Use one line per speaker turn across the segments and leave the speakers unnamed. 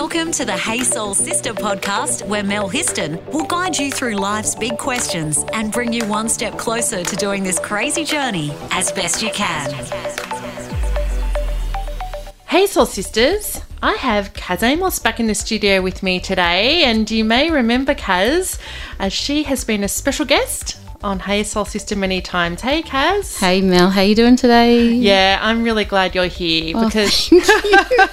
Welcome to the Hey Soul Sister podcast, where Mel Histon will guide you through life's big questions and bring you one step closer to doing this crazy journey as best you can.
Hey Soul Sisters, I have Kaz Amos back in the studio with me today, and you may remember Kaz as she has been a special guest on Hey Soul Sister many times. Hey Kaz.
Hey Mel, how you doing today?
Yeah, I'm really glad you're here
Oh,
because.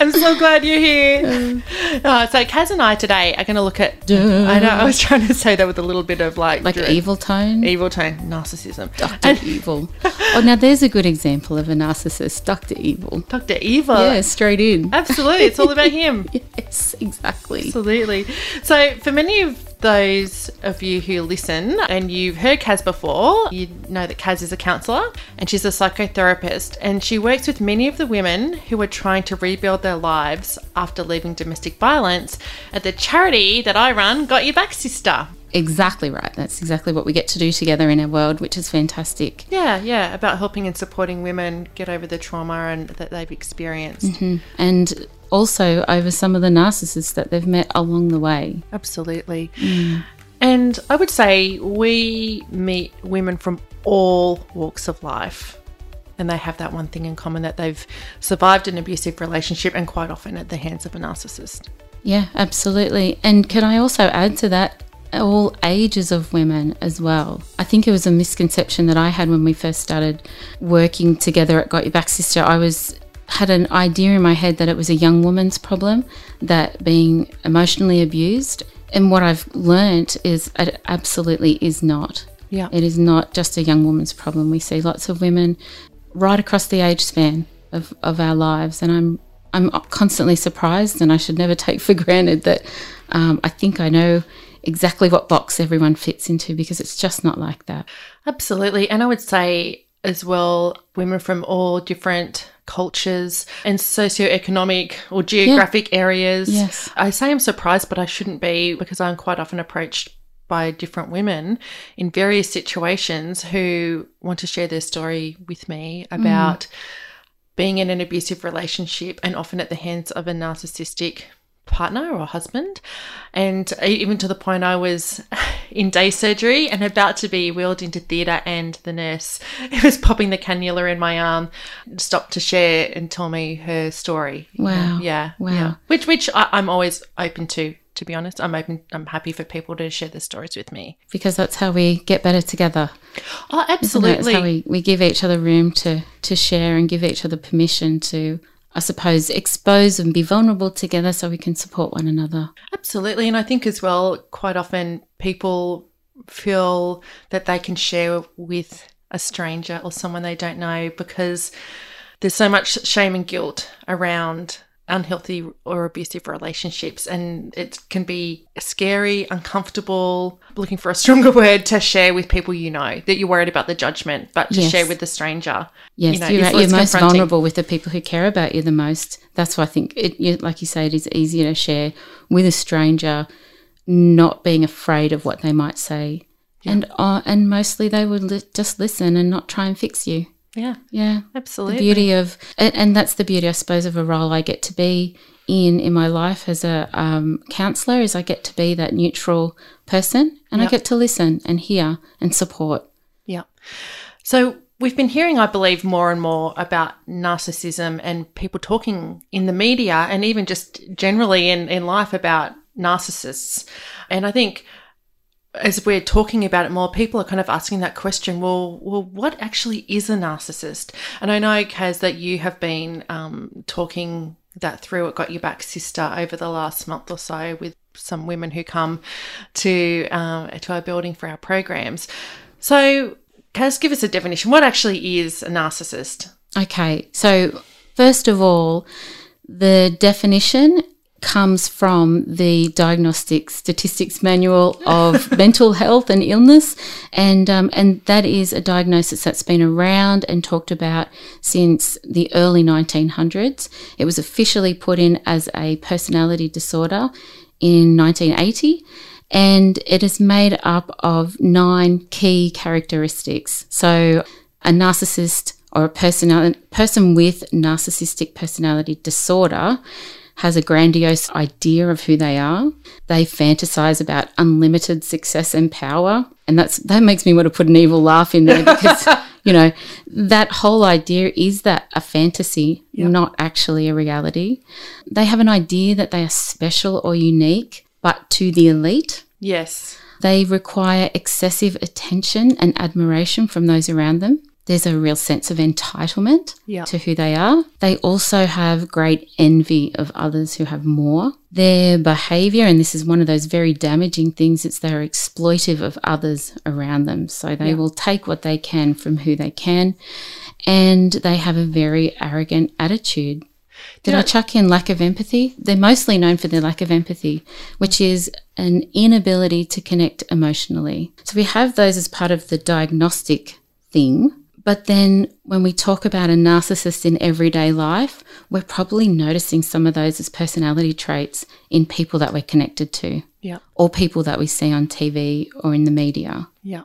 I'm so glad you're here. Uh, so Kaz and I today are going to look at.
Duh.
I know I was trying to say that with a little bit of like
like
dread.
evil tone.
evil tone, narcissism.
Dr.
And
Evil. Oh, now there's a good example of a narcissist, Dr. Evil.
Dr. Evil.
yeah, straight in.
Absolutely, it's all about him.
Yes, exactly.
Absolutely. So, for many of those of you who listen and you've heard Kaz before, you know that Kaz is a counsellor and she's a psychotherapist and she works with many of the women who are trying to rebuild their lives after leaving domestic violence at the charity that I run, Got Your Back Sister.
Exactly right. That's exactly what we get to do together in our world, which is fantastic.
Yeah, yeah, about helping and supporting women get over the trauma and that they've experienced. Mm-hmm.
And also over some of the narcissists that they've met along the way.
Absolutely. Mm. And I would say we meet women from all walks of life. And they have that one thing in common that they've survived an abusive relationship and quite often at the hands of a narcissist.
Yeah, absolutely. And can I also add to that all ages of women as well? I think it was a misconception that I had when we first started working together at Got Your Back Sister. I was had an idea in my head that it was a young woman's problem that being emotionally abused. And what I've learnt is it absolutely is not.
Yeah.
It is not just a young woman's problem. We see lots of women right across the age span of, of our lives, and I'm I'm constantly surprised, and I should never take for granted that um, I think I know exactly what box everyone fits into because it's just not like that.
Absolutely. And I would say as well, women from all different cultures and socioeconomic or geographic areas.
Yes.
I say I'm surprised, but I shouldn't be because I'm quite often approached by different women in various situations who want to share their story with me mm. about being in an abusive relationship and often at the hands of a narcissistic partner or husband. And even to the point I was in day surgery and about to be wheeled into theatre, and the nurse who was popping the cannula in my arm stopped to share and tell me her story.
Wow.
Yeah.
Wow.
Yeah. Which, which I, I'm always open to. To be honest, I'm open. I'm happy for people to share their stories with me.
Because that's how we get better together.
Oh, absolutely.
It's how we, we give each other room to, to share and give each other permission to, I suppose, expose and be vulnerable together so we can support one another.
Absolutely. And I think as well, quite often people feel that they can share with a stranger or someone they don't know because there's so much shame and guilt around unhealthy or abusive relationships and it can be scary uncomfortable looking for a stronger word to share with people you know that you're worried about the judgment but to
Yes.
share with the stranger
Yes,
you know,
you're, right. you're most vulnerable with the people who care about you the most. That's why I think, it, like you say, it is easier to share with a stranger, not being afraid of what they might say, and uh, and mostly they would li- just listen and not try and fix you.
Yeah
Yeah,
absolutely
the beauty of, and, and that's the beauty, I suppose, of a role I get to be in in my life as a um, counselor is I get to be that neutral person, and
Yep.
I get to listen and hear and support.
Yeah. So we've been hearing, I believe, more and more about narcissism and people talking in the media and even just generally in, in life about narcissists. And I think as we're talking about it more, people are kind of asking that question, well, well, what actually is a narcissist? And I know, Kaz, that you have been um, talking that through It Got Your Back Sister over the last month or so with some women who come to um, to our building for our programs. So, Kaz, give us a definition. What actually is a narcissist?
Okay, so first of all, the definition comes from the Diagnostic Statistics Manual of Mental Health and Illness, and um, and that is a diagnosis that's been around and talked about since the early 1900s. It was officially put in as a personality disorder in 1980 and it is made up of nine key characteristics. So, a narcissist or a person, person with narcissistic personality disorder has a grandiose idea of who they are. They fantasize about unlimited success and power. And that's that makes me want to put an evil laugh in there because you know, that whole idea is that a fantasy, not actually a reality. They have an idea that they are special or unique, but to the elite.
Yes.
They require excessive attention and admiration from those around them. There's a real sense of entitlement
Yeah.
to who they are. They also have great envy of others who have more. Their behavior, and this is one of those very damaging things, it's they're exploitive of others around them. So they will take what they can from who they can, and they have a very arrogant attitude. Did I chuck in lack of empathy? They're mostly known for their lack of empathy, which is an inability to connect emotionally. So we have those as part of the diagnostic thing. But then when we talk about a narcissist in everyday life, we're probably noticing some of those as personality traits in people that we're connected to
Yeah.
or people that we see on TV or in the media.
Yeah.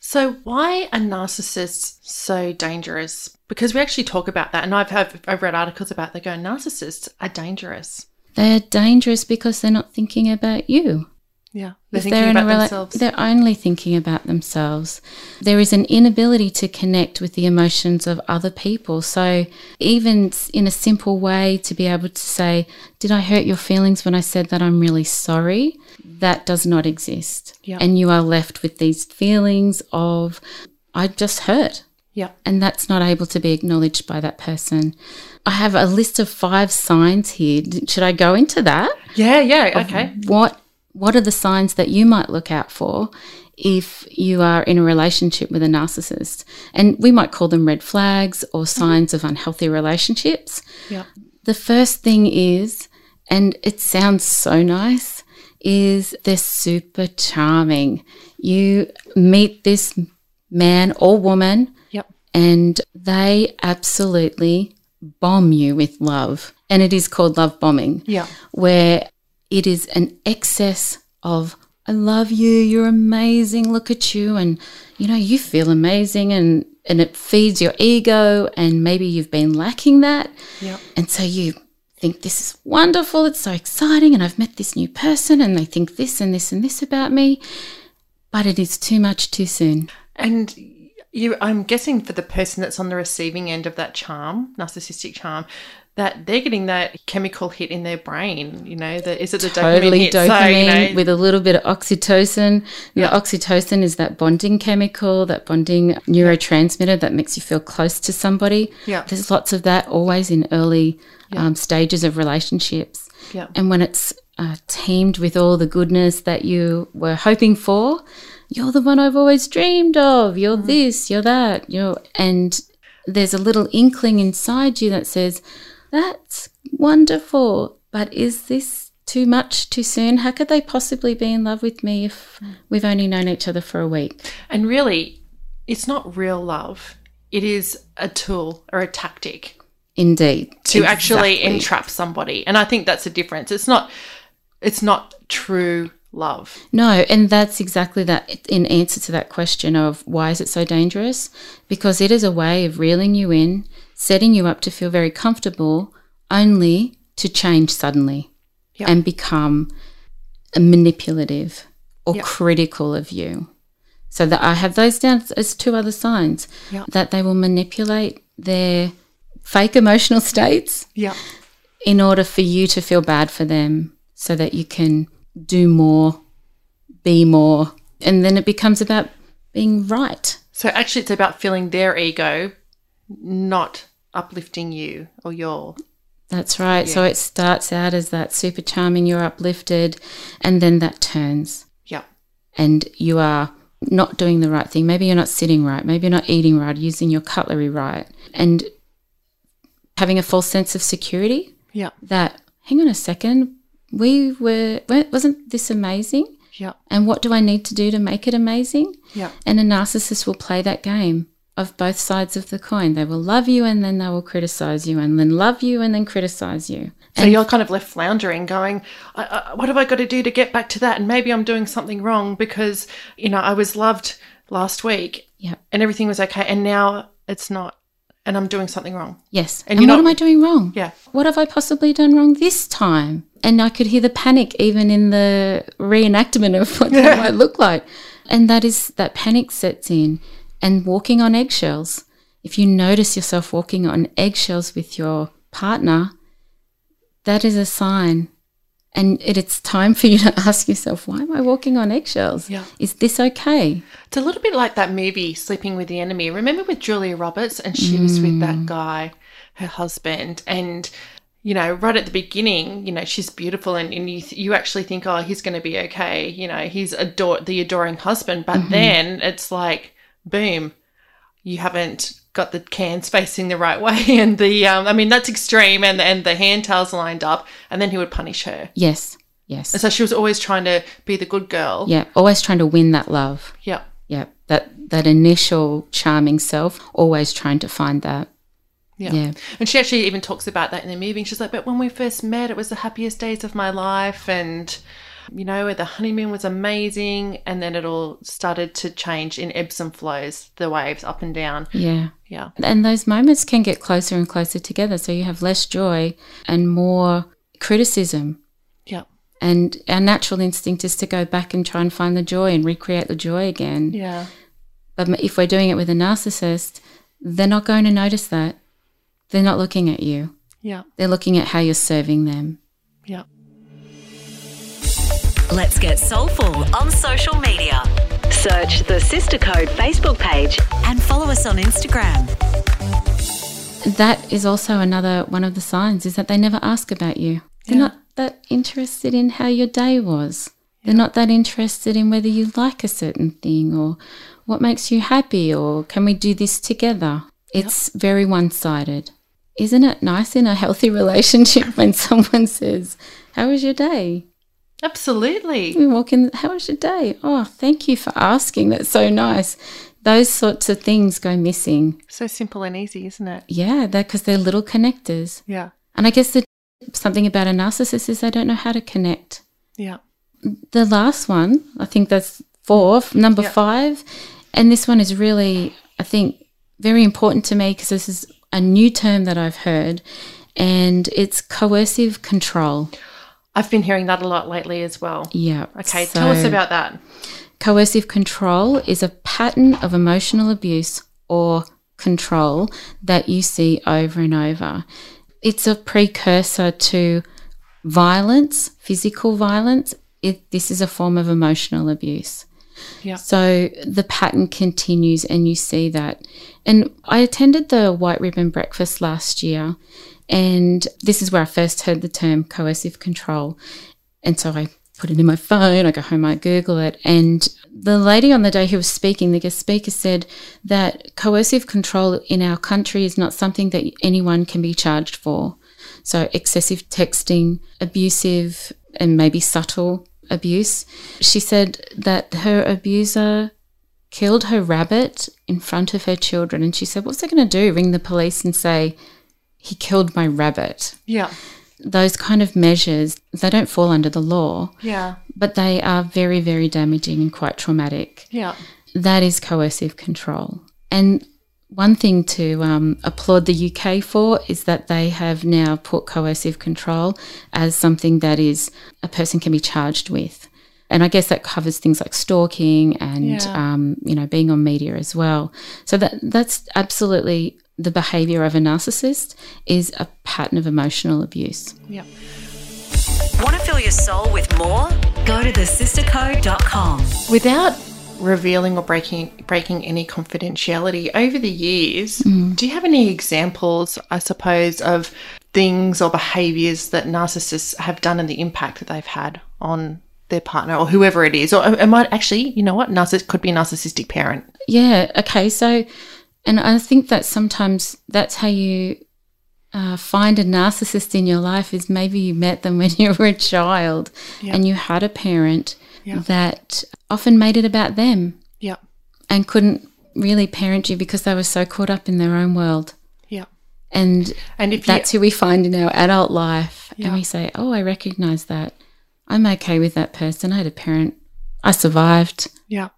So why are narcissists so dangerous? Because we actually talk about that, and I've have, I've read articles about they go narcissists are dangerous.
They're dangerous because they're not thinking about you.
Yeah, they're
If
thinking
they're
about
rela-
themselves.
They're only thinking about themselves. There is an inability to connect with the emotions of other people. So, even in a simple way, to be able to say, Did I hurt your feelings when I said that I'm really sorry? That does not exist.
Yeah.
And you are left with these feelings of, I just hurt.
Yeah.
And that's not able to be acknowledged by that person. I have a list of five signs here. Should I go into that?
Yeah. Yeah. Okay.
what what are the signs that you might look out for if you are in a relationship with a narcissist and we might call them red flags or mm-hmm. signs of unhealthy relationships
Yeah.
the first thing is and it sounds so nice is they're super charming you meet this man or woman
Yep.
and they absolutely bomb you with love. And it is called love bombing,
Yeah.
where it is an excess of, I love you, you're amazing, look at you. And, you know, you feel amazing and, and it feeds your ego. And maybe you've been lacking that.
Yep.
And so you think this is wonderful, it's so exciting, and I've met this new person and they think this and this and this about me. But it is too much too soon.
And you, I'm guessing for the person that's on the receiving end of that charm, narcissistic charm, that they're getting that chemical hit in their brain. You know, the, is it the dopamine
totally
hit?
dopamine
So, you know,
with a little bit of oxytocin.
Yeah.
The oxytocin is that bonding chemical, that bonding neurotransmitter that makes you feel close to somebody.
Yeah.
There's lots of that always in early um, stages of relationships.
Yeah.
And when it's uh, teamed with all the goodness that you were hoping for, you're the one I've always dreamed of. You're this, you're that, you're, and there's a little inkling inside you that says, that's wonderful, but is this too much too soon? How could they possibly be in love with me if we've only known each other for a week?
and really, it's not real love. It is a tool or a tactic
Indeed.
to actually entrap somebody. And I think that's a difference. It's not. It's not true love.
No, and that's exactly that in answer to that question of why is it so dangerous? Because it is a way of reeling you in, setting you up to feel very comfortable, only to change suddenly
Yeah.
and become manipulative or
Yeah.
critical of you. So that I have those down as two other signs
Yeah.
that they will manipulate their fake emotional states
Yeah.
in order for you to feel bad for them so that you can do more, be more. And then it becomes about being right.
So actually, it's about filling their ego, not uplifting you or your.
That's right. So it starts out as that super charming, you're uplifted, and then that turns
Yeah.
and you are not doing the right thing. Maybe you're not sitting right. Maybe you're not eating right, using your cutlery right, and having a false sense of security
Yeah.
that, hang on a second, we were, wasn't this amazing?
Yeah.
And what do I need to do to make it amazing?
Yeah.
And a narcissist will play that game of both sides of the coin. They will love you and then they will criticize you, and then love you and then criticize you.
So you're kind of left floundering, going, I, I, "What have I got to do to get back to that?" And maybe I'm doing something wrong because you know I was loved last week
Yeah.
and everything was okay, and now it's not. and I'm doing something wrong.
Yes.
And
And, what
not-
am I doing wrong?
Yeah.
What have I possibly done wrong this time? And I could hear the panic even in the reenactment of what that might look like. And that is that panic sets in and walking on eggshells. If you notice yourself walking on eggshells with your partner, that is a sign. And it, it's time for you to ask yourself, why am I walking on eggshells?
Yeah.
Is this okay?
It's a little bit like that movie Sleeping with the Enemy. Remember with Julia Roberts and she was with that mm. guy, her husband, and you know, right at the beginning, you know, she's beautiful and, and you you actually think, oh, he's going to be okay. You know, he's adore the adoring husband, but mm-hmm. then it's like, boom, you haven't got the cans facing the right way, and the um, I mean that's extreme, and and the hand tails lined up, and then he would punish her.
Yes. Yes.
And so she was always trying to be the good girl.
yeah. Always trying to win that love.
Yeah.
Yeah, that that initial charming self, always trying to find that.
Yeah.
Yeah.
And she actually even talks about that in the movie. She's like, but when we first met, it was the happiest days of my life. And, you know, the honeymoon was amazing. And then it all started to change in ebbs and flows, the waves up and down.
Yeah.
Yeah.
And those moments can get closer and closer together. So you have less joy and more criticism.
Yeah.
And our natural instinct is to go back and try and find the joy and recreate the joy again.
Yeah.
But if we're doing it with a narcissist, they're not going to notice that. They're not looking at you.
Yeah.
They're looking at how you're serving them.
Yeah.
Let's get soulful on social media. Search the Sister Code Facebook page and follow us on Instagram.
that is also another one of the signs is that they never ask about you. They're
Yeah.
not that interested in how your day was. They're not that interested in whether you like a certain thing or what makes you happy or can we do this together. It's very one sided. Isn't it nice in a healthy relationship when someone says, How was your day?
Absolutely.
We walk in, How was your day? Oh, thank you for asking. That's so nice. Those sorts of things go missing.
So simple and easy, isn't it?
Yeah, because they're little connectors.
Yeah.
And I guess the something about a narcissist is they don't know how to connect.
Yeah.
The last one, I think that's four, number
Yeah.
five, and this one is really, I think, very important to me because this is a new term that I've heard, and it's coercive control.
I've been hearing that a lot lately as well.
Yeah.
Okay. so tell us about that.
Coercive control is a pattern of emotional abuse or control that you see over and over. It's a precursor to violence, physical violence. It, this is a form of emotional abuse.
Yeah.
So the pattern continues, and you see that. And I attended the White Ribbon Breakfast last year, and this is where I first heard the term coercive control. And so I put it in my phone, I go home, I Google it. And the lady on the day who was speaking, the guest speaker, said that coercive control in our country is not something that anyone can be charged for. So excessive texting, abusive, and maybe subtle abuse. She said that her abuser killed her rabbit in front of her children. And she said, What's that going to do? Ring the police and say, He killed my rabbit.
Yeah.
Those kind of measures, they don't fall under the law,
Yeah.
but they are very, very damaging and quite traumatic.
Yeah.
That is coercive control. And one thing to um, applaud the UK for is that they have now put coercive control as something that is a person can be charged with. And I guess that covers things like stalking and
Yeah.
um, you know being on media as well. So that that's absolutely the behaviour of a narcissist is a pattern of emotional abuse.
Yeah.
Want to fill your soul with more? Go to thesistercode.com.
Without revealing or breaking breaking any confidentiality over the years, do you have any examples, I suppose, of things or behaviors that narcissists have done and the impact that they've had on their partner or whoever it is? Or it might actually, you know what, narcissist could be a narcissistic parent.
Yeah. Okay. So, and I think that sometimes that's how you uh, find a narcissist in your life is maybe you met them when you were a child
Yeah.
and you had a parent
Yeah.
that often made it about them
Yeah.
and couldn't really parent you because they were so caught up in their own world.
Yeah.
And
And if you
that's who we find in our adult life.
Yeah.
And we say, oh, I recognize that. I'm okay with that person. I had a parent. I survived.
Yeah.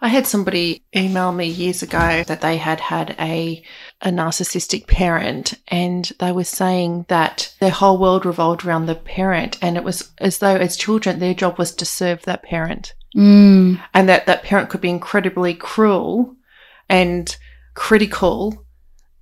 I had somebody email me years ago that they had had a a narcissistic parent and they were saying that their whole world revolved around the parent and it was as though as children their job was to serve that parent
Mm.
and that that parent could be incredibly cruel and critical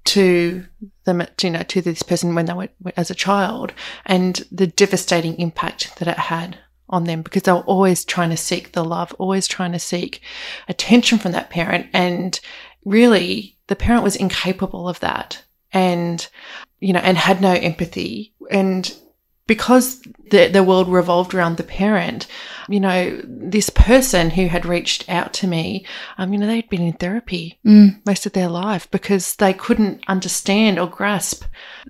to them you know to this person when they were as a child and the devastating impact that it had on them because they were always trying to seek the love always trying to seek attention from that parent. And really the parent was incapable of that and you know and had no empathy. And because the, the world revolved around the parent, you know, this person who had reached out to me, um, you know, they'd been in therapy
Mm.
most of their life because they couldn't understand or grasp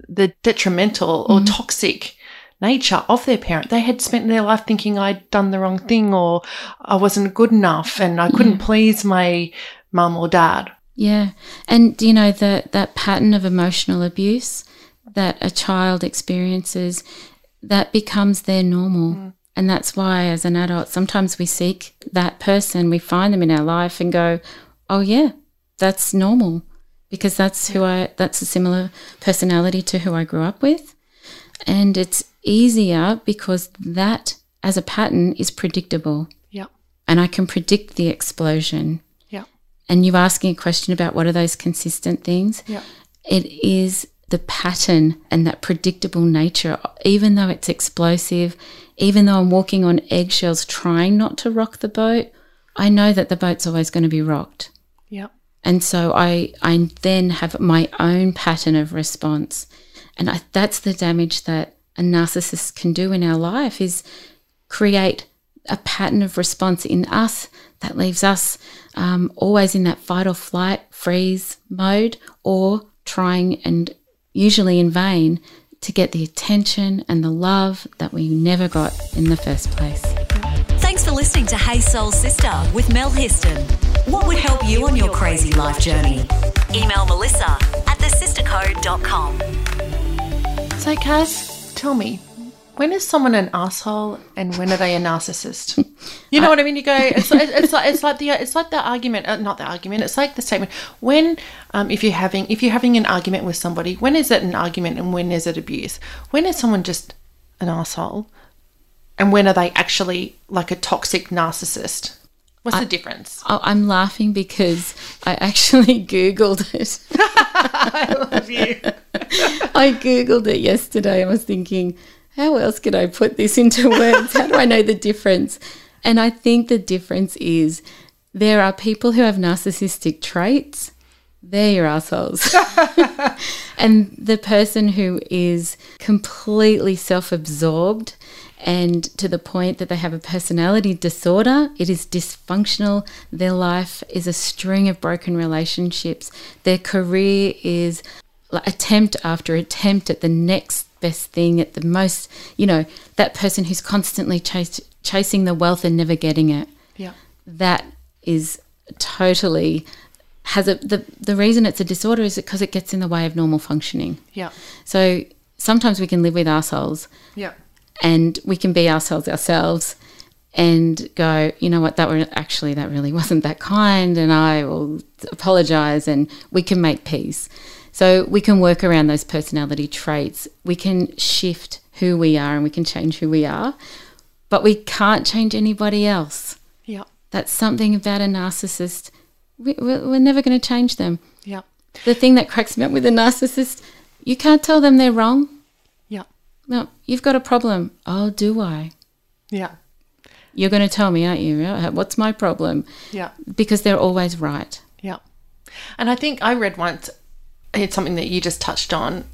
the detrimental or toxic nature of their parent. They had spent their life thinking I'd done the wrong thing or I wasn't good enough and I couldn't please my mum or dad.
Yeah. And you know that that pattern of emotional abuse that a child experiences that becomes their normal. Mm. And that's why as an adult sometimes we seek that person, we find them in our life and go, "Oh yeah, that's normal." Because that's who I that's a similar personality to who I grew up with. And it's easier because that as a pattern is predictable
Yeah.
and I can predict the explosion
Yeah.
and you're asking a question about what are those consistent things,
Yeah.
it is the pattern and that predictable nature, even though it's explosive, even though I'm walking on eggshells trying not to rock the boat, I know that the boat's always going to be rocked.
Yeah.
And so I, I then have my own pattern of response. And I, that's the damage that a narcissist can do in our life is create a pattern of response in us that leaves us um, always in that fight or flight, freeze mode, or trying and usually in vain to get the attention and the love that we never got in the first place.
Thanks for listening to Hey Soul Sister with Mel Histon. What would help you on your crazy life journey? Email Melissa at thesistercode.com.
So, Kaz, tell me, when is someone an asshole and when are they a narcissist? You know what I mean? You go, it's, like- it's like it's like the it's like the argument, uh, not the argument. It's like the statement. When, um, if you're having if you're having an argument with somebody, when is it an argument and when is it abuse? When is someone just an asshole, and when are they actually like a toxic narcissist? What's the difference?
I- I'm laughing because I actually Googled it.
I love you.
I Googled it yesterday. I was thinking, how else could I put this into words? How do I know the difference? And I think the difference is there are people who have narcissistic traits. They're your assholes. and the person who is completely self absorbed and to the point that they have a personality disorder, it is dysfunctional. Their life is a string of broken relationships. Their career is attempt after attempt at the next best thing, at the most, you know, that person who's constantly chase, chasing the wealth and never getting it
Yeah.
that is totally has a the, the reason it's a disorder is because it gets in the way of normal functioning.
Yeah.
So sometimes we can live with ourselves
Yeah.
and we can be ourselves ourselves and go, you know what, that were actually that really wasn't that kind and I will apologize and we can make peace. So we can work around those personality traits. We can shift who we are and we can change who we are, but we can't change anybody else.
Yeah.
That's something about a narcissist. We, we're, we're never going to change them.
Yeah.
The thing that cracks me up with a narcissist, you can't tell them they're wrong.
Yeah.
No, you've got a problem. Oh, do I?
Yeah.
You're going to tell me, aren't you? What's my problem?
Yeah.
Because they're always right.
Yeah. And I think I read once, it's something that you just touched on.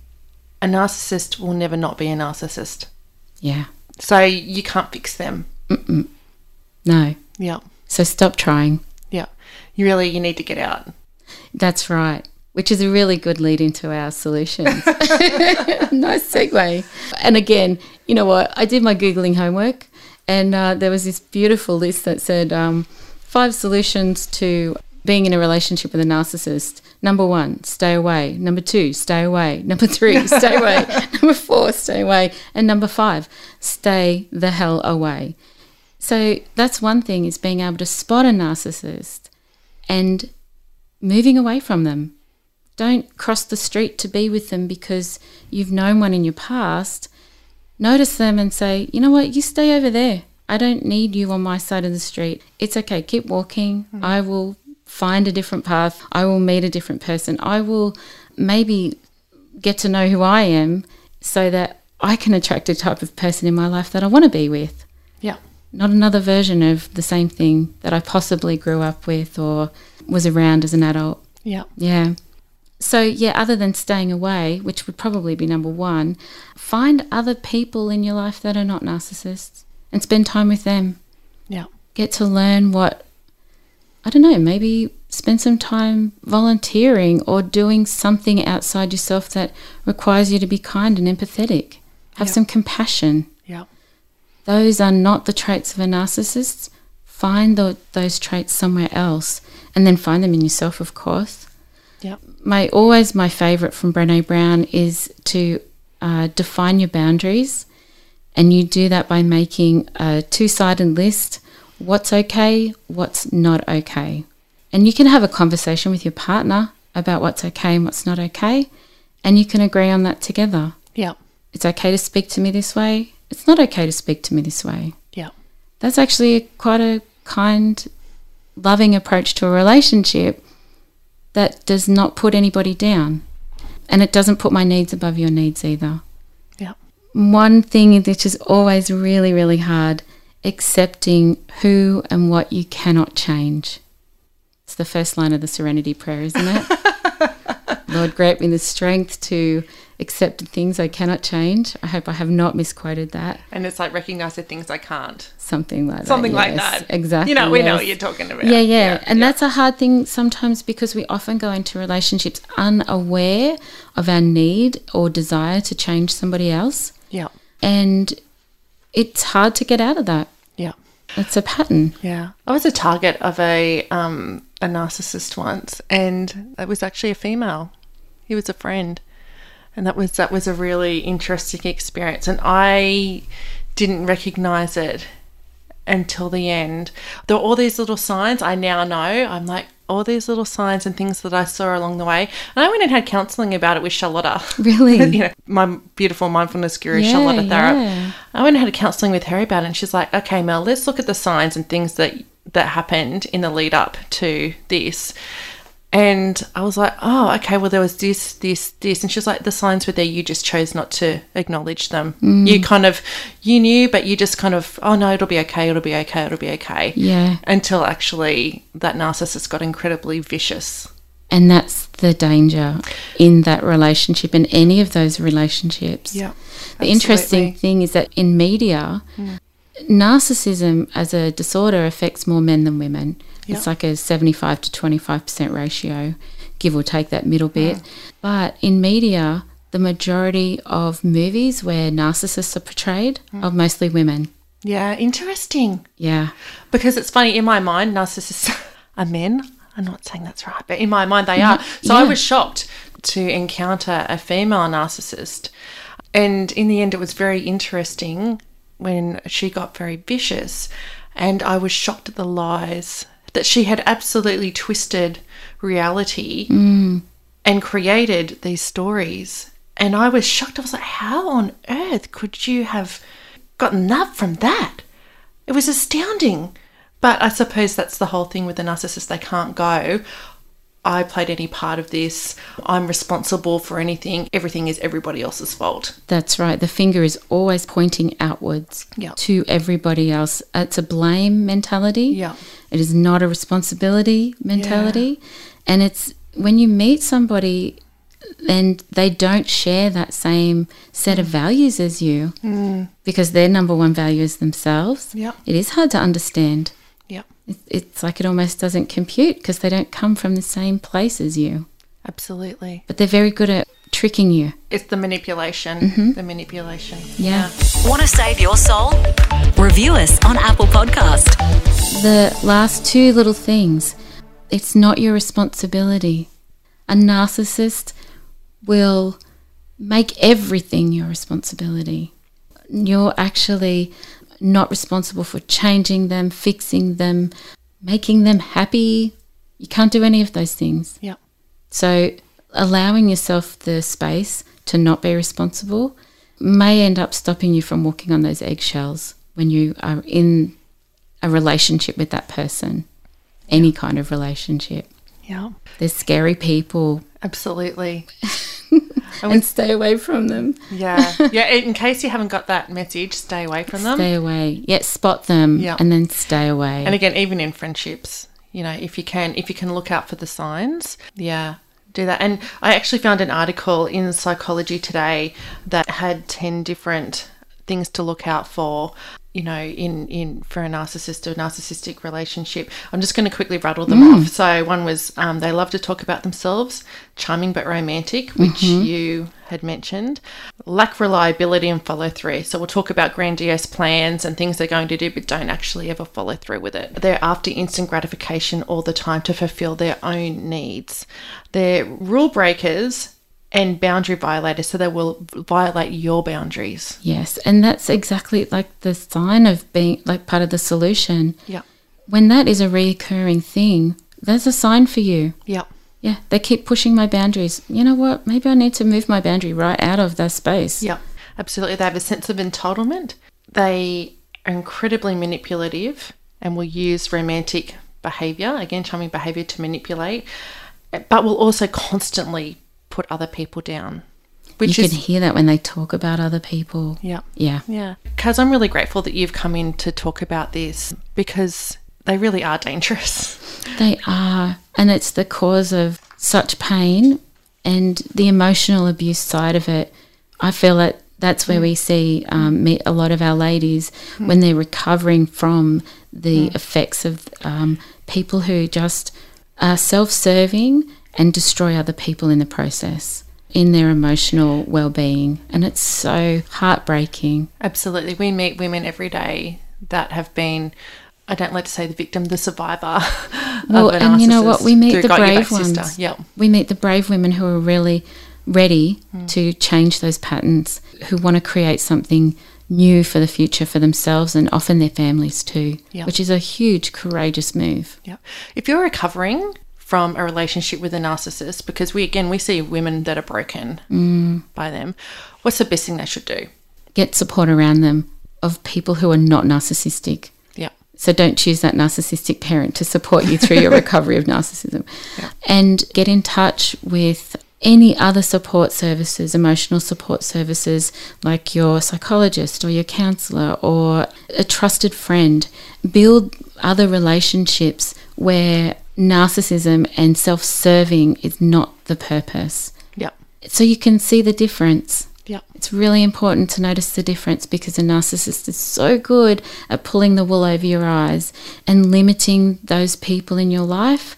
A narcissist will never not be a narcissist.
Yeah.
So you can't fix them.
No.
Yeah.
So stop trying.
Yeah. You really, you need to get out.
That's right. Which is a really good lead into our solutions. nice segue. And again, you know what? I did my Googling homework and uh, there was this beautiful list that said um, five solutions to being in a relationship with a narcissist. Number one, stay away. Number two, stay away. Number three, stay away. Number four, stay away. And number five, stay the hell away. So that's one thing is being able to spot a narcissist and moving away from them. Don't cross the street to be with them because you've known one in your past. Notice them and say, you know what, you stay over there. I don't need you on my side of the street. It's okay, keep walking. Mm-hmm. I will find a different path. I will meet a different person. I will maybe get to know who I am so that I can attract a type of person in my life that I want to be with.
Yeah.
Not another version of the same thing that I possibly grew up with or was around as an adult.
Yeah.
Yeah. So, yeah, other than staying away, which would probably be number one, find other people in your life that are not narcissists and spend time with them.
Yeah.
Get to learn what, I don't know, maybe spend some time volunteering or doing something outside yourself that requires you to be kind and empathetic. Have
Yeah.
some compassion.
Yeah.
Those are not the traits of a narcissist. Find tho- those traits somewhere else and then find them in yourself, of course
Yeah.
my always my favorite from Brene Brown is to uh, define your boundaries, and you do that by making a two-sided list: what's okay, what's not okay, and you can have a conversation with your partner about what's okay and what's not okay, and you can agree on that together.
Yeah.
It's okay to speak to me this way. It's not okay to speak to me this way.
Yeah.
That's actually quite a kind, loving approach to a relationship that does not put anybody down. And it doesn't put my needs above your needs either.
Yeah.
One thing which is always really, really hard accepting who and what you cannot change. It's the first line of the Serenity Prayer, isn't it? Lord, grant me the strength to accept the things I cannot change. I hope I have not misquoted that.
And it's like recognize the things I can't.
Something like
Something
that.
like
yes.
that.
Exactly.
You know, we know what you're talking about.
Yeah, yeah. And that's a hard thing sometimes because we often go into relationships unaware of our need or desire to change somebody else.
Yeah.
And it's hard to get out of that. It's a pattern.
Yeah. I was a target of a um a narcissist once and it was actually a female. He was a friend. And that was that was a really interesting experience and I didn't recognize it until the end. There were all these little signs I now know. I'm like all these little signs and things that I saw along the way. And I went and had counselling about it with Charlotta.
Really?
you know, my beautiful mindfulness guru,
Yeah,
Charlotta
yeah.
I went and had counselling with her about it, and she's like, "Okay, Mel, let's look at the signs and things that that happened in the lead up to this." And I was like, "Oh, okay. Well, there was this, this, this," and she was like, "The signs were there. You just chose not to acknowledge them.
Mm.
You kind of, you knew, but you just kind of, oh no, it'll be okay. It'll be okay. It'll be okay."
Yeah.
Until actually, that narcissist got incredibly vicious.
And that's the danger in that relationship, in any of those relationships. Yeah. The interesting thing is that in media, narcissism as a disorder affects more men than women.
Yeah.
It's like a 75 to 25% ratio, give or take that middle bit. But in media, the majority of movies where narcissists are portrayed hmm. are mostly women.
Yeah, interesting.
Yeah.
Because it's funny, in my mind, narcissists are men. I'm not saying that's right, but in my mind, they are. So I was shocked to encounter a female narcissist. And in the end, it was very interesting when she got very vicious. And I was shocked at the lies that she had absolutely twisted reality mm. and created these stories. And I was shocked. I was like, how on earth could you have gotten that from that? It was astounding. But I suppose that's the whole thing with the narcissist. They can't go, I played any part of this. I'm responsible for anything. Everything is everybody else's fault.
That's right. The finger is always pointing outwards
Yeah.
to everybody else. It's a blame mentality.
Yeah.
It is not a responsibility mentality. And it's when you meet somebody and they don't share that same set of mm. values as you mm. because their number one value is themselves.
Yeah.
It is hard to understand.
Yeah.
It- It's like it almost doesn't compute because they don't come from the same place as you.
Absolutely.
But they're very good at tricking you.
It's the manipulation. Mm-hmm. The manipulation.
Yeah.
Want to save your soul? Review us on Apple Podcast.
The last two little things it's not your responsibility. A narcissist will make everything your responsibility. You're actually not responsible for changing them, fixing them, making them happy. You can't do any of those things.
Yeah.
So, allowing yourself the space to not be responsible may end up stopping you from walking on those eggshells when you are in a relationship with that person, any kind of relationship.
Yeah.
They're scary people
Absolutely.
and stay away from them.
Yeah. Yeah. In case you haven't got that message, stay away from them.
Stay away. Yeah, spot them
Yeah.
and then stay away.
And again, even in friendships, you know, if you can, if you can look out for the signs, yeah, do that. And I actually found an article in Psychology Today that had ten different things to look out for. You know, in in for a narcissist or narcissistic relationship. I'm just going to quickly rattle them off. So one was um, they love to talk about themselves, charming but romantic, which you had mentioned. Lack reliability and follow through. So we'll talk about grandiose plans and things they're going to do, but don't actually ever follow through with it. They're after instant gratification all the time to fulfill their own needs. They're rule breakers and boundary violators, so they will violate your boundaries.
yes, and that's exactly like the sign of being like part of the solution.
Yeah.
When that is a reoccurring thing, that's a sign for you.
Yeah.
Yeah, they keep pushing my boundaries. You know what? Maybe I need to move my boundary right out of that space.
Yeah, absolutely. They have a sense of entitlement. They are incredibly manipulative and will use romantic behavior, again, charming behavior to manipulate, but will also constantly put other people down, which
you
is.
can hear that when they talk about other people.
yeah.
Yeah.
Yeah. Kaz, I'm really grateful that you've come in to talk about this because they really are dangerous.
They are. And it's the cause of such pain and the emotional abuse side of it. I feel that that's where we see um, meet a lot of our ladies when they're recovering from the effects of um, people who just are self serving and destroy other people in the process in their emotional well being. And it's so heartbreaking.
Absolutely. We meet women every day that have been, I don't like to say the victim, the survivor.
Well, and you know what? We meet the brave ones.
Yep.
We meet the brave women who are really ready
Hmm.
to change those patterns, who want to create something new for the future for themselves and often their families too,
Yeah.
which is a huge, courageous move.
Yeah. If you're recovering from a relationship with a narcissist, because we again we see women that are broken
Mm.
by them, what's the best thing they should do?
Get support around them of people who are not narcissistic.
Yeah.
So don't choose that narcissistic parent to support you through your recovery of narcissism. And get in touch with any other support services, emotional support services like your psychologist or your counselor or a trusted friend. Build other relationships where narcissism and self-serving is not the purpose.
Yeah.
So you can see the difference.
Yeah.
It's really important to notice the difference because a narcissist is so good at pulling the wool over your eyes and limiting those people in your life.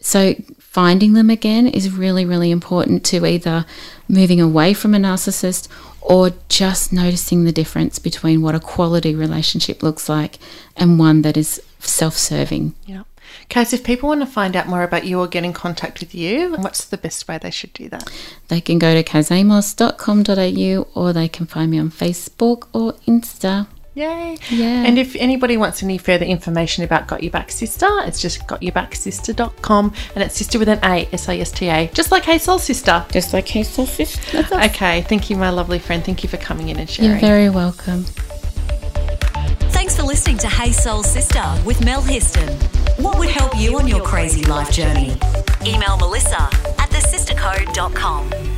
So, finding them again is really, really important to either moving away from a narcissist or just noticing the difference between what a quality relationship looks like and one that is self serving.
Yeah. Kaz, if people want to find out more about you or get in contact with you, what's the best way they should do that?
They can go to kazamos.com.au or they can find me on Facebook or Insta.
Yay.
Yeah.
And if anybody wants any further information about Got Your Back Sister, it's just gotyourbacksister.com and it's sister with an A, S I S T A, just like Hey Soul Sister.
Just like hey. That's us.
Okay, thank you, my lovely friend. Thank you for coming in and sharing.
You're very welcome.
Thanks for listening to Hey Soul Sister with Mel Histon. What would help you on your crazy life journey? Email Melissa at thesistercode.com.